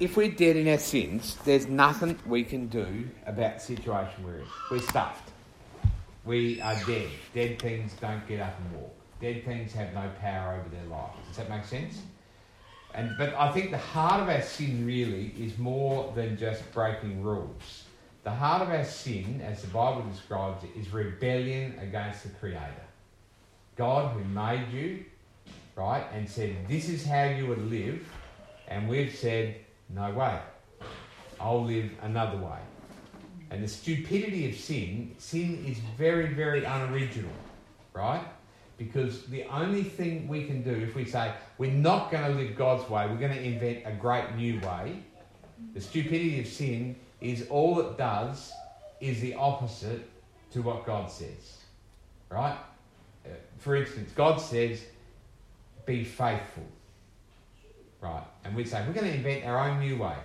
if we're dead in our sins, there's nothing we can do about the situation we're in. We're stuffed. We are dead. Dead things don't get up and walk. Dead things have no power over their lives. Does that make sense? And but I think the heart of our sin really is more than just breaking rules. The heart of our sin, as the Bible describes it, is rebellion against the Creator. God who made you, right, and said, This is how you would live, and we've said, No way. I'll live another way. And the stupidity of sin, sin is very, very unoriginal, right? Because the only thing we can do if we say we're not going to live God's way, we're going to invent a great new way, the stupidity of sin is all it does is the opposite to what God says, right? Uh, for instance, God says, be faithful, right? And we say, we're going to invent our own new way.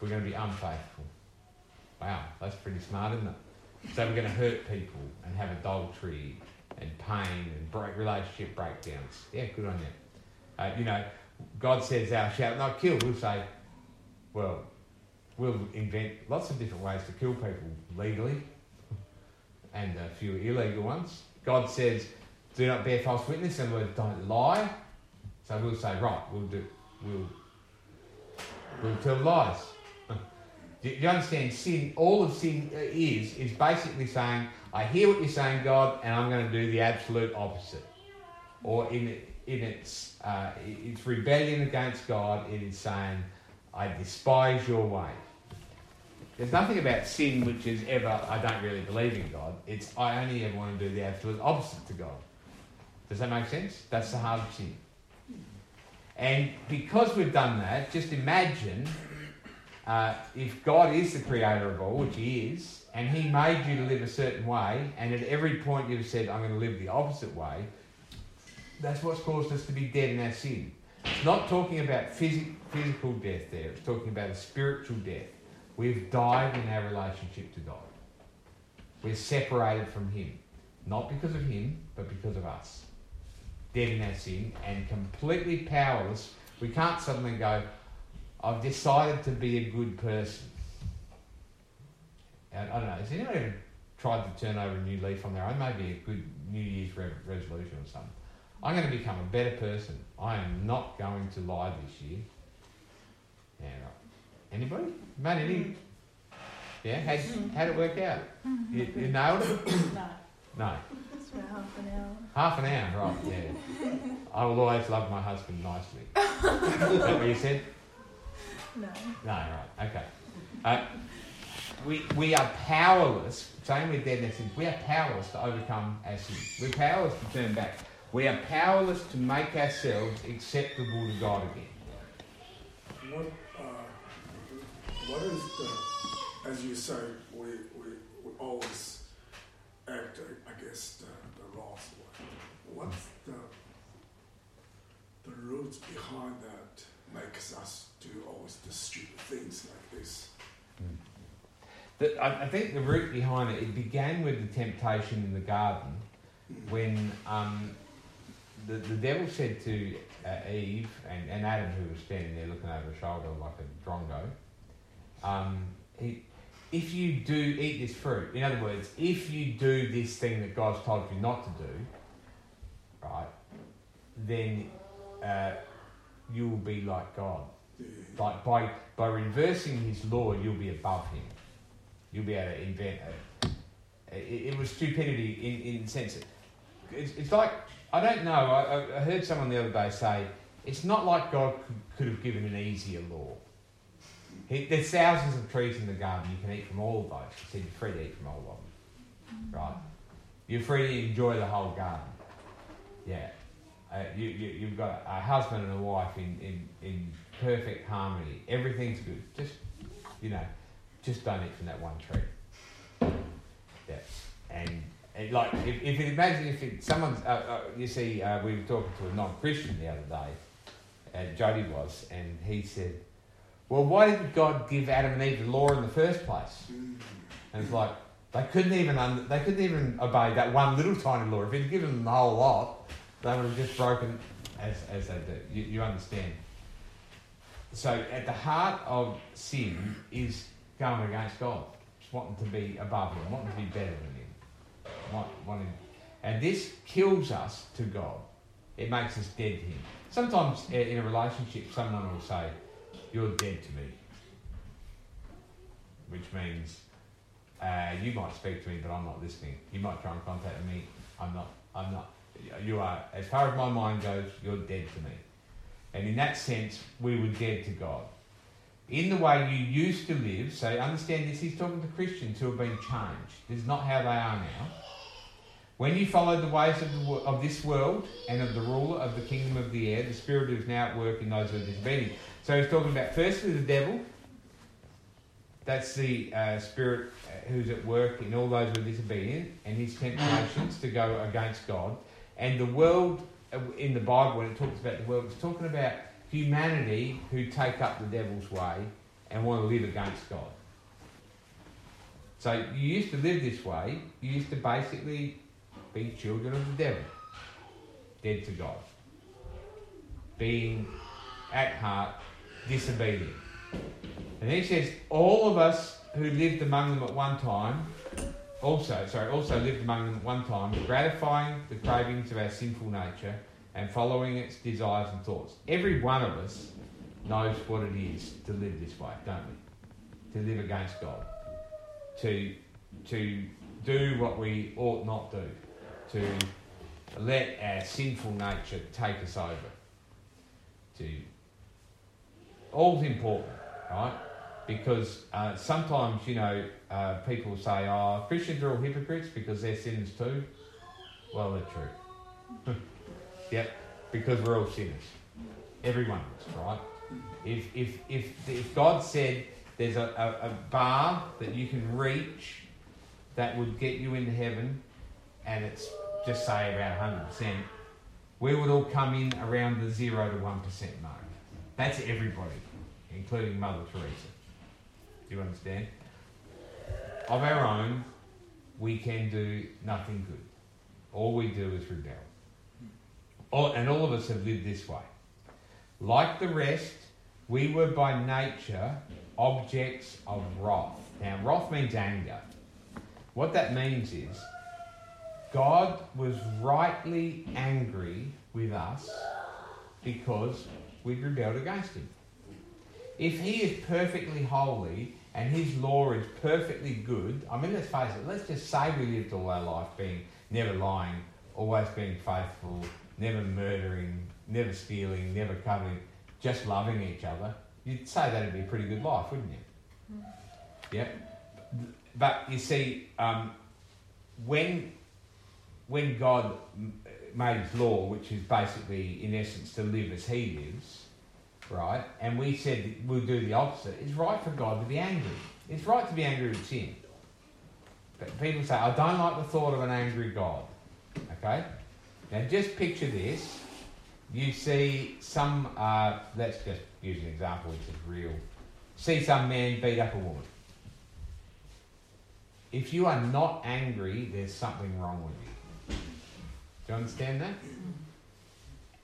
We're going to be unfaithful. Wow, that's pretty smart, isn't it? So we're going to hurt people and have adultery and pain and break relationship breakdowns. Yeah, good on you. Uh, you know, God says, "Thou shalt not kill." We'll say, "Well, we'll invent lots of different ways to kill people legally, and a few illegal ones." God says, "Do not bear false witness," and words, "Don't lie." So we'll say, "Right, we'll do, we'll, we'll tell lies." Do you understand? Sin, all of sin is, is basically saying, I hear what you're saying, God, and I'm going to do the absolute opposite. Or in, in its, uh, its rebellion against God, it is saying, I despise your way. There's nothing about sin which is ever, I don't really believe in God. It's, I only ever want to do the absolute opposite to God. Does that make sense? That's the heart of sin. And because we've done that, just imagine uh, if God is the creator of all, which He is, and He made you to live a certain way, and at every point you've said, I'm going to live the opposite way, that's what's caused us to be dead in our sin. It's not talking about phys- physical death there, it's talking about a spiritual death. We've died in our relationship to God. We're separated from Him. Not because of Him, but because of us. Dead in our sin and completely powerless. We can't suddenly go, I've decided to be a good person. And I don't know, has anyone ever tried to turn over a new leaf on their own? Maybe a good New Year's re- resolution or something. I'm going to become a better person. I am not going to lie this year. Uh, mm. Yeah, right. Anybody? Made any? Yeah, how'd, how'd it work out? Mm-hmm. You, you nailed it? No, No. It's about half an hour. Half an hour, right, yeah. I will always love my husband nicely. Is that what you said? No. No, right, okay. Uh, we, we are powerless, same with deadness, we are powerless to overcome our sin. We're powerless to turn back. We are powerless to make ourselves acceptable to God again. What, uh, what is the, as you say, we, we, we always act against the, the laws. What's the, the roots behind that makes us do always the stupid things like this? The, I, I think the root behind it, it began with the temptation in the garden when um, the, the devil said to uh, Eve and, and Adam, who was standing there looking over her shoulder like a drongo, um, he, if you do eat this fruit, in other words, if you do this thing that God's told you not to do, right, then uh, you will be like God. Like by by reversing His law, you'll be above Him. You'll be able to invent it. It, it was stupidity in in the sense that it's, it's like I don't know. I, I heard someone the other day say it's not like God could, could have given an easier law. He, there's thousands of trees in the garden. You can eat from all of those. He said you're free to eat from all of them, right? You're free to enjoy the whole garden. Yeah. Uh, you, you, you've got a husband and a wife in, in, in perfect harmony. Everything's good. Just, you know, just don't eat from that one tree. Yeah. And, and like, if, if it, imagine if it, someone's, uh, uh, you see, uh, we were talking to a non Christian the other day, uh, Jody was, and he said, Well, why did God give Adam and Eve the law in the first place? And it's like, they couldn't even under, they couldn't even obey that one little tiny law. If he'd given them the whole lot, they would have just broken as, as they do. You, you understand? so at the heart of sin is going against God, wanting to be above Him, wanting to be better than Him, wanting, and this kills us to God. It makes us dead to Him. Sometimes uh, in a relationship, someone will say, "You're dead to me," which means uh, you might speak to me, but I'm not listening. You might try and contact me. I'm not. I'm not. You are, as far as my mind goes, you're dead to me. And in that sense, we were dead to God. In the way you used to live, so understand this, he's talking to Christians who have been changed. This is not how they are now. When you followed the ways of, the, of this world and of the ruler of the kingdom of the air, the spirit is now at work in those who are disobedient. So he's talking about firstly the devil. That's the uh, spirit uh, who's at work in all those who are disobedient and his temptations to go against God. And the world uh, in the Bible, when it talks about the world, it's talking about humanity who take up the devil's way and want to live against God. So you used to live this way. You used to basically be children of the devil, dead to God, being at heart disobedient. And he says, all of us who lived among them at one time also, sorry, also lived among them at one time, gratifying the cravings of our sinful nature and following its desires and thoughts. Every one of us knows what it is to live this way, don't we? To live against God. To, to do what we ought not do. To let our sinful nature take us over. To all's important, right? Because uh, sometimes, you know, uh, people say, oh, Christians are all hypocrites because they're sinners too. Well, they're true. yep, because we're all sinners. Every one of us, right? If, if, if, if God said there's a, a, a bar that you can reach that would get you into heaven, and it's just say about 100%, we would all come in around the 0 to 1% mark. That's everybody, including Mother Teresa. Do you understand? Of our own, we can do nothing good. All we do is rebel. All, and all of us have lived this way. Like the rest, we were by nature objects of wrath. Now, wrath means anger. What that means is God was rightly angry with us because we'd rebelled against Him. If He is perfectly holy and His law is perfectly good, I mean, let's face it, let's just say we lived all our life being never lying, always being faithful, never murdering, never stealing, never coveting, just loving each other. You'd say that'd be a pretty good life, wouldn't you? Mm. Yep. But you see, um, when when God made His law, which is basically, in essence, to live as He lives, right? And we said we'll do the opposite. It's right for God to be angry. It's right to be angry with sin. But people say, I don't like the thought of an angry God. Okay? Now just picture this. You see some, uh, let's just use an example which is real. See some man beat up a woman. If you are not angry, there's something wrong with you. Do you understand that?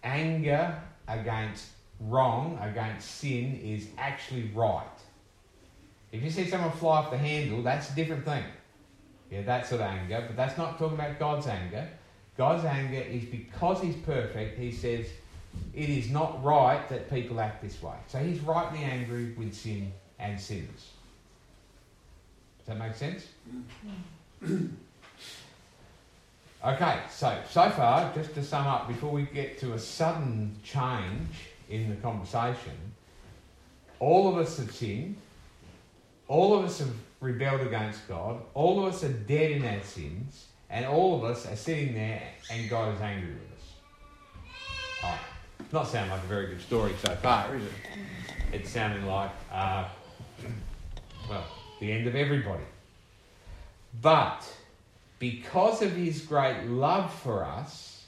Anger against wrong, against sin, is actually right. If you see someone fly off the handle, that's a different thing. Yeah, that sort of anger, but that's not talking about God's anger. God's anger is because He's perfect, He says it is not right that people act this way. So He's rightly angry with sin and sinners. Does that make sense? okay, so so far, just to sum up, before we get to a sudden change in the conversation, all of us have sinned, all of us have rebelled against God, all of us are dead in our sins, and all of us are sitting there and God is angry with us. Oh, not sound like a very good story so far, is it? It's sounding like, uh, well, the end of everybody. But because of his great love for us,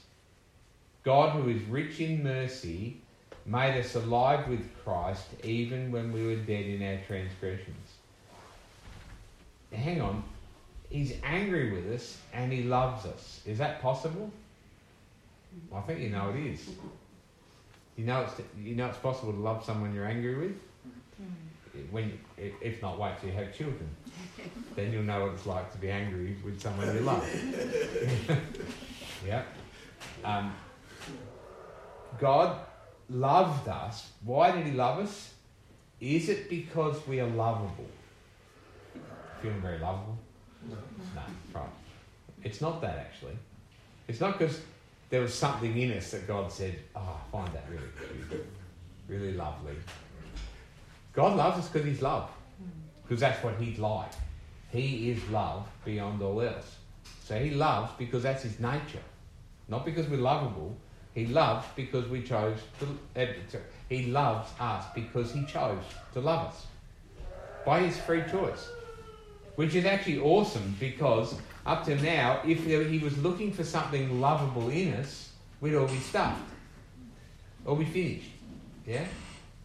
God, who is rich in mercy, made us alive with Christ even when we were dead in our transgressions. Hang on, he's angry with us and he loves us. Is that possible? I think you know it is. You know it's you know it's possible to love someone you're angry with. When if if not, wait till you have children. then you'll know what it's like to be angry with someone you love. yeah. Um, God loved us. Why did He love us? Is it because we are lovable? Feeling very lovable? No. No, right. It's not that actually. It's not because there was something in us that God said, Oh, I find that really cute, really lovely. God loves us because He's love, hmm. because that's what He's like. He is love beyond all else. So He loves because that's His nature. Not because we're lovable. He loves because we chose to. Uh, he loves us because He chose to love us by His free choice which is actually awesome because up to now, if he was looking for something lovable in us, we'd all be stuffed or be finished. Yeah?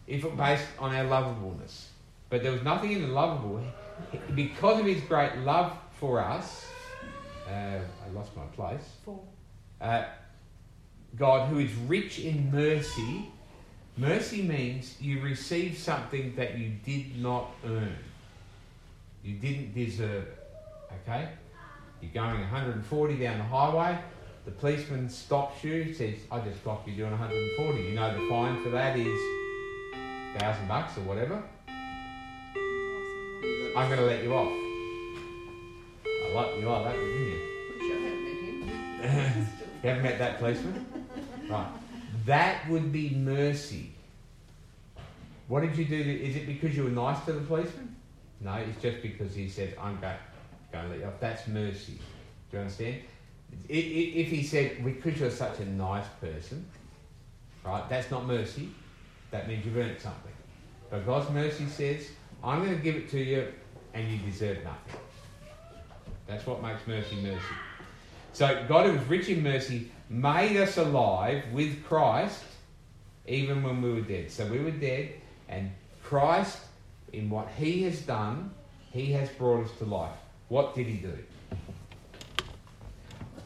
If it based on our lovableness. But there was nothing in the lovable. Because of his great love for us, uh, I lost my place. Four. Uh, God, who is rich in mercy, mercy means you receive something that you did not earn. You didn't deserve it. Okay? You're going 140 down the highway. The policeman stops you, says, I just clocked you doing 140. You know the fine for that is thousand bucks or whatever. I'm going to let you off. I like you like that, didn't you? Which I have met him. You haven't met that policeman? Right. That would be mercy. What did you do? To, is it because you were nice to the policeman? No, it's just because he said, I'm going, going to let you off. That's mercy. Do you understand? If he said, because you're such a nice person, right, that's not mercy. That means you've earned something. But God's mercy says, I'm going to give it to you and you deserve nothing. That's what makes mercy mercy. So God, who is rich in mercy, made us alive with Christ even when we were dead. So we were dead, and Christ, in what He has done, He has brought us to life. What did He do?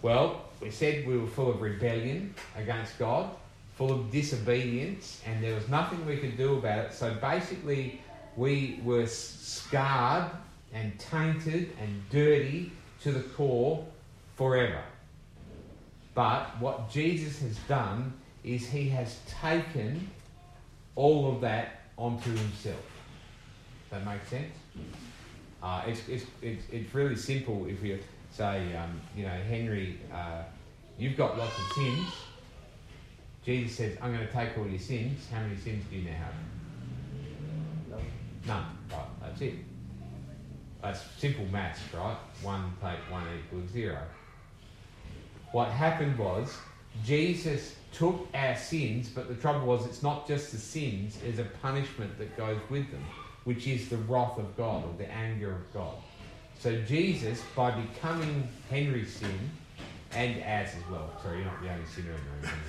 Well, we said we were full of rebellion against God, full of disobedience, and there was nothing we could do about it. So basically, we were scarred and tainted and dirty to the core forever. But what Jesus has done is he has taken all of that onto himself. That makes sense? Uh, it's, it's, it's, it's really simple if you say, um, you know, Henry, uh, you've got lots of sins. Jesus says, I'm going to take all your sins. How many sins do you now have? None. Right, that's it. That's simple maths, right? One take one equals zero. What happened was Jesus took our sins, but the trouble was it's not just the sins, there's a punishment that goes with them, which is the wrath of God or the anger of God. So Jesus, by becoming Henry's sin, and ours as well, sorry, you're not the only sinner in the room.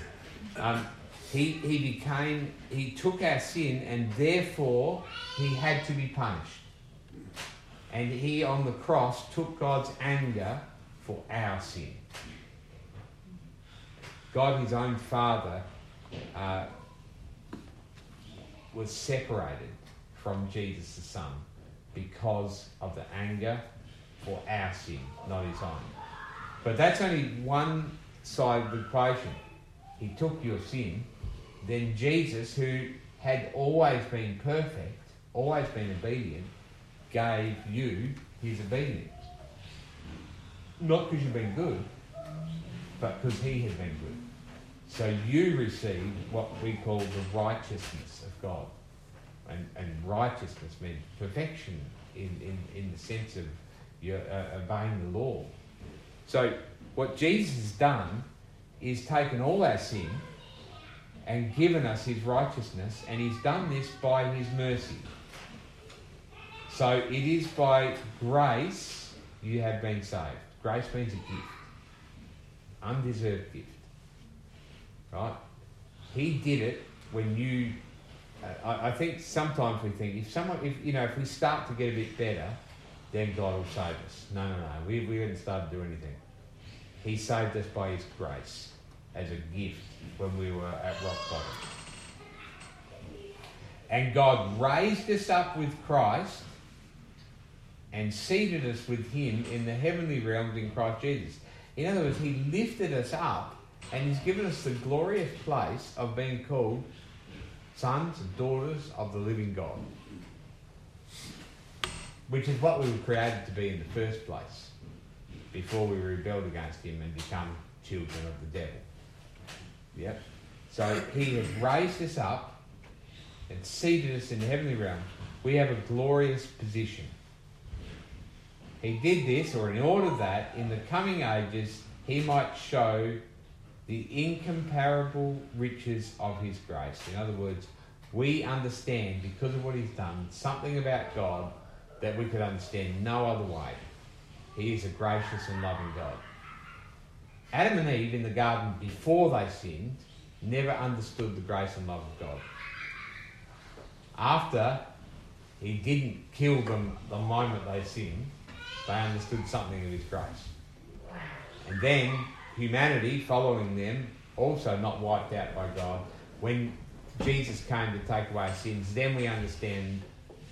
Um, he, he became, he took our sin and therefore he had to be punished. And he on the cross took God's anger for our sin. God, his own Father, uh, was separated from Jesus the Son because of the anger for our sin, not his own. But that's only one side of the equation. He took your sin. Then Jesus, who had always been perfect, always been obedient, gave you his obedience. Not because you've been good, but because he has been good. So you receive what we call the righteousness of God. And, and righteousness means perfection in, in, in the sense of you're uh, obeying the law. So what Jesus has done is taken all our sin and given us his righteousness, and he's done this by his mercy. So it is by grace you have been saved. Grace means a gift, undeserved gift. Right? He did it when you. I, I think sometimes we think if someone, if you know, if we start to get a bit better, then God will save us. No, no, no. We, we haven't started to do anything. He saved us by His grace as a gift when we were at rock bottom. And God raised us up with Christ and seated us with Him in the heavenly realms in Christ Jesus. In other words, He lifted us up and He's given us the glorious place of being called sons and daughters of the living God, which is what we were created to be in the first place before we rebelled against Him and become children of the devil. Yep. So He has raised us up and seated us in the heavenly realm. We have a glorious position. He did this, or in order that in the coming ages he might show the incomparable riches of his grace. In other words, we understand because of what he's done something about God that we could understand no other way. He is a gracious and loving God. Adam and Eve in the garden before they sinned never understood the grace and love of God. After he didn't kill them the moment they sinned, they understood something of his grace. And then humanity, following them, also not wiped out by God. When Jesus came to take away sins, then we understand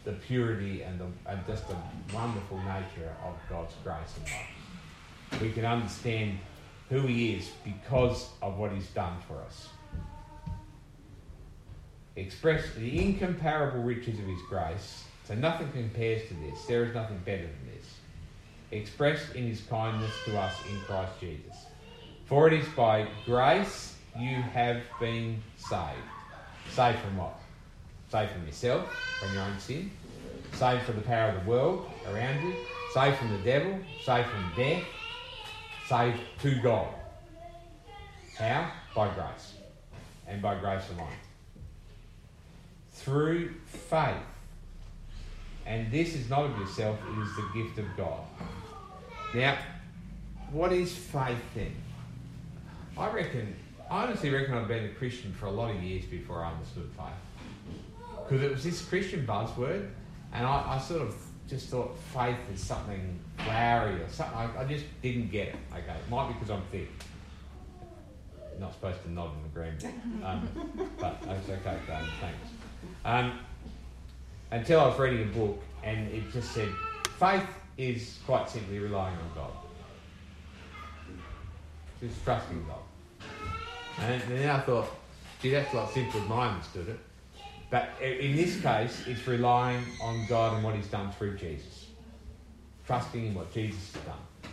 the purity and, the, and just the wonderful nature of God's grace and love. We can understand who He is because of what He's done for us. Express the incomparable riches of His grace. So nothing compares to this. There is nothing better than this. Expressed in His kindness to us in Christ Jesus. For it is by grace you have been saved. Saved from what? Saved from yourself, from your own sin. Saved from the power of the world around you. Saved from the devil. Saved from death. Saved to God. How? By grace. And by grace alone. Through faith. And this is not of yourself, it is the gift of God. Now, what is faith then? I reckon, I honestly reckon I've been a Christian for a lot of years before I understood faith. Because it was this Christian buzzword, and I, I, sort of just thought faith is something flowery or something. I, I just didn't get it. Okay, it might be because I'm thick. Not supposed to nod in agreement, um, but that's okay, um, thanks. Um, until I was reading a book, and it just said faith is quite simply relying on God. Just trusting God. And then I thought, gee, that's a lot simpler than I understood it. But in this case, it's relying on God and what He's done through Jesus. Trusting in what Jesus has done.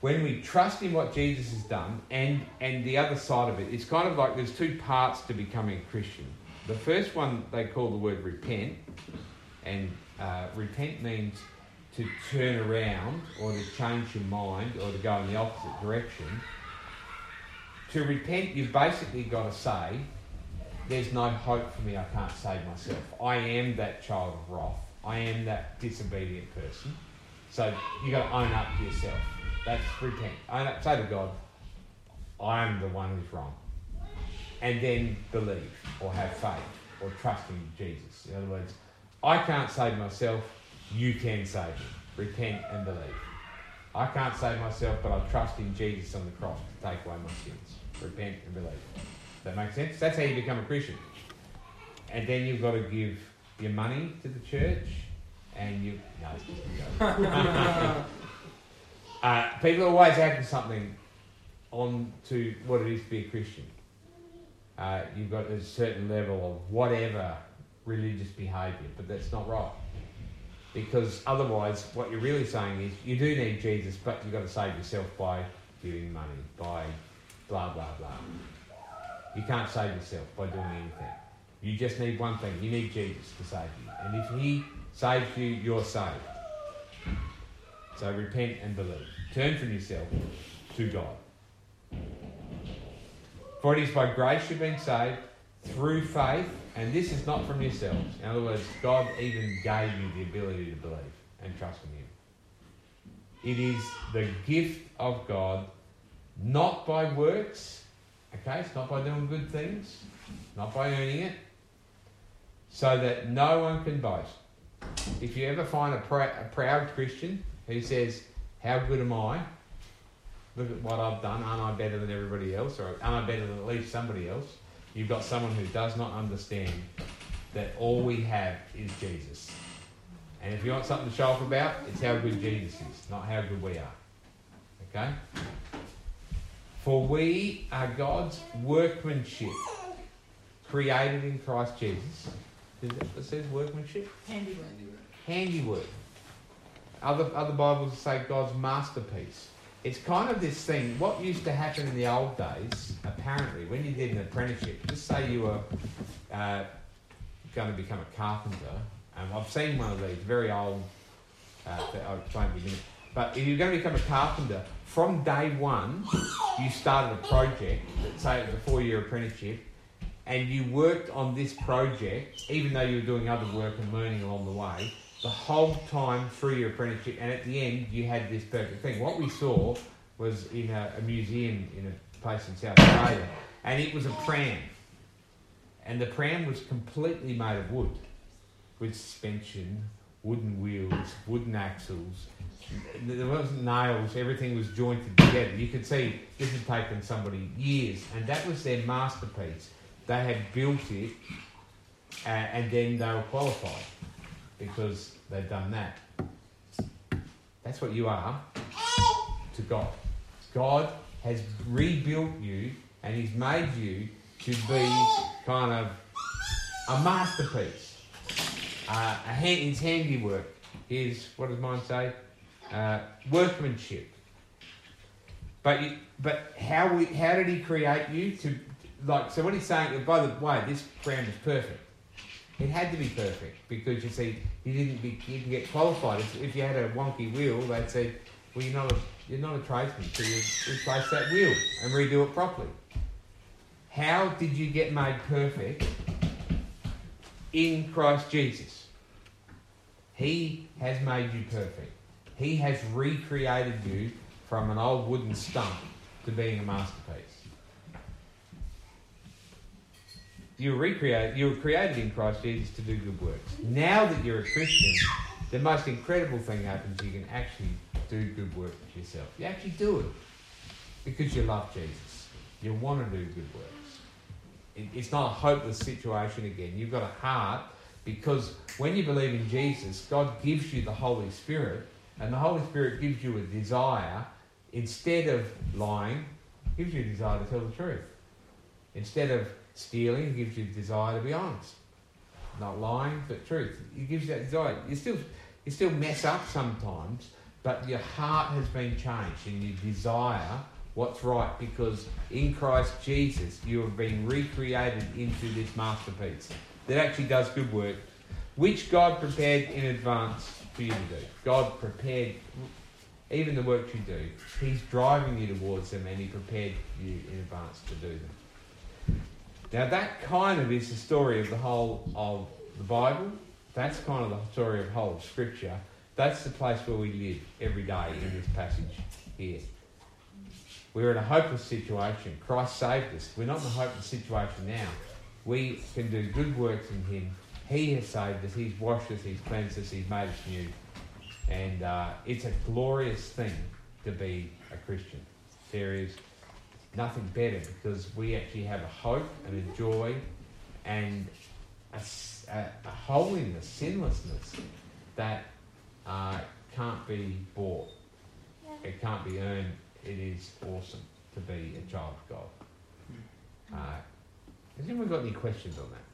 When we trust in what Jesus has done, and, and the other side of it, it's kind of like there's two parts to becoming a Christian. The first one they call the word repent, and uh, repent means to turn around or to change your mind or to go in the opposite direction. To repent, you've basically got to say, There's no hope for me, I can't save myself. I am that child of wrath, I am that disobedient person. So you've got to own up to yourself. That's repent. Own up, say to God, I am the one who's wrong. And then believe or have faith or trust in Jesus. In other words, I can't save myself, you can save me. Repent and believe. I can't save myself, but I trust in Jesus on the cross to take away my sins. Repent and believe. Does that make sense? That's how you become a Christian. And then you've got to give your money to the church, and you. No, it's just uh, people are always adding something on to what it is to be a Christian. Uh, you've got a certain level of whatever religious behaviour, but that's not right. Because otherwise, what you're really saying is you do need Jesus, but you've got to save yourself by giving money, by blah, blah, blah. You can't save yourself by doing anything. You just need one thing you need Jesus to save you. And if He saves you, you're saved. So repent and believe. Turn from yourself to God. For it is by grace you've been saved through faith, and this is not from yourselves. In other words, God even gave you the ability to believe and trust in Him. It is the gift of God, not by works. Okay, it's not by doing good things, not by earning it, so that no one can boast. If you ever find a, pr- a proud Christian who says, How good am I? Look at what I've done. Aren't I better than everybody else? Or aren't I better than at least somebody else? You've got someone who does not understand that all we have is Jesus. And if you want something to show off about, it's how good Jesus is, not how good we are. Okay? For we are God's workmanship, created in Christ Jesus. Is that what it says workmanship? Handiwork. handiwork. Other, other Bibles say God's masterpiece. It's kind of this thing. What used to happen in the old days, apparently, when you did an apprenticeship, just say you were uh, going to become a carpenter, and I've seen one of these, very old, uh, in a minute. But if you're going to become a carpenter, from day one, you started a project that, say, it was a four year apprenticeship, and you worked on this project, even though you were doing other work and learning along the way, the whole time through your apprenticeship, and at the end, you had this perfect thing. What we saw was in a, a museum in a place in South Australia, and it was a pram. And the pram was completely made of wood, with suspension, wooden wheels, wooden axles. There wasn't nails, everything was jointed together. You could see this had taken somebody years, and that was their masterpiece. They had built it, uh, and then they were qualified because they'd done that. That's what you are to God. God has rebuilt you and He's made you to be kind of a masterpiece. Uh, his handiwork is, what does mine say? Uh, workmanship. But you, but how we, how did He create you to like? So what He's saying, by the way, this pram is perfect. It had to be perfect because you see, you didn't be, you didn't get qualified. If, if you had a wonky wheel, they'd say, "Well, you're not a you're not a tradesman, so you replace that wheel and redo it properly." How did you get made perfect in Christ Jesus? He has made you perfect. He has recreated you from an old wooden stump to being a masterpiece. You were recreated, you were created in Christ Jesus to do good works. Now that you're a Christian, the most incredible thing happens, you can actually do good work yourself. You actually do it because you love Jesus. You want to do good works. It, it's not a hopeless situation again. You've got a heart because when you believe in Jesus, God gives you the Holy Spirit, and the Holy Spirit gives you a desire, instead of lying, gives you a desire to tell the truth. Instead of stealing, gives you a desire to be honest. Not lying, but truth. It gives you that desire. You still you still mess up sometimes, but your heart has been changed and you desire what's right because in Christ Jesus you have been recreated into this masterpiece that actually does good work, which God prepared in advance for you to do. God prepared even the work you do. He's driving you towards them and He prepared you in advance to do them. Now that kind of is the story of the whole of the Bible. That's kind of the story of the whole of Scripture. That's the place where we live every day in this passage here. We're in a hopeless situation. Christ saved us. We're not in a hopeless situation now. We can do good works in Him. He has saved us. He's washed us. He's cleansed us. He's made us new. And uh, it's a glorious thing to be a Christian. There is nothing better because we actually have a hope and a joy and a, a, a holiness, sinlessness that uh, can't be bought. It can't be earned. It is awesome to be a child of God. Uh, has anyone got any questions on that?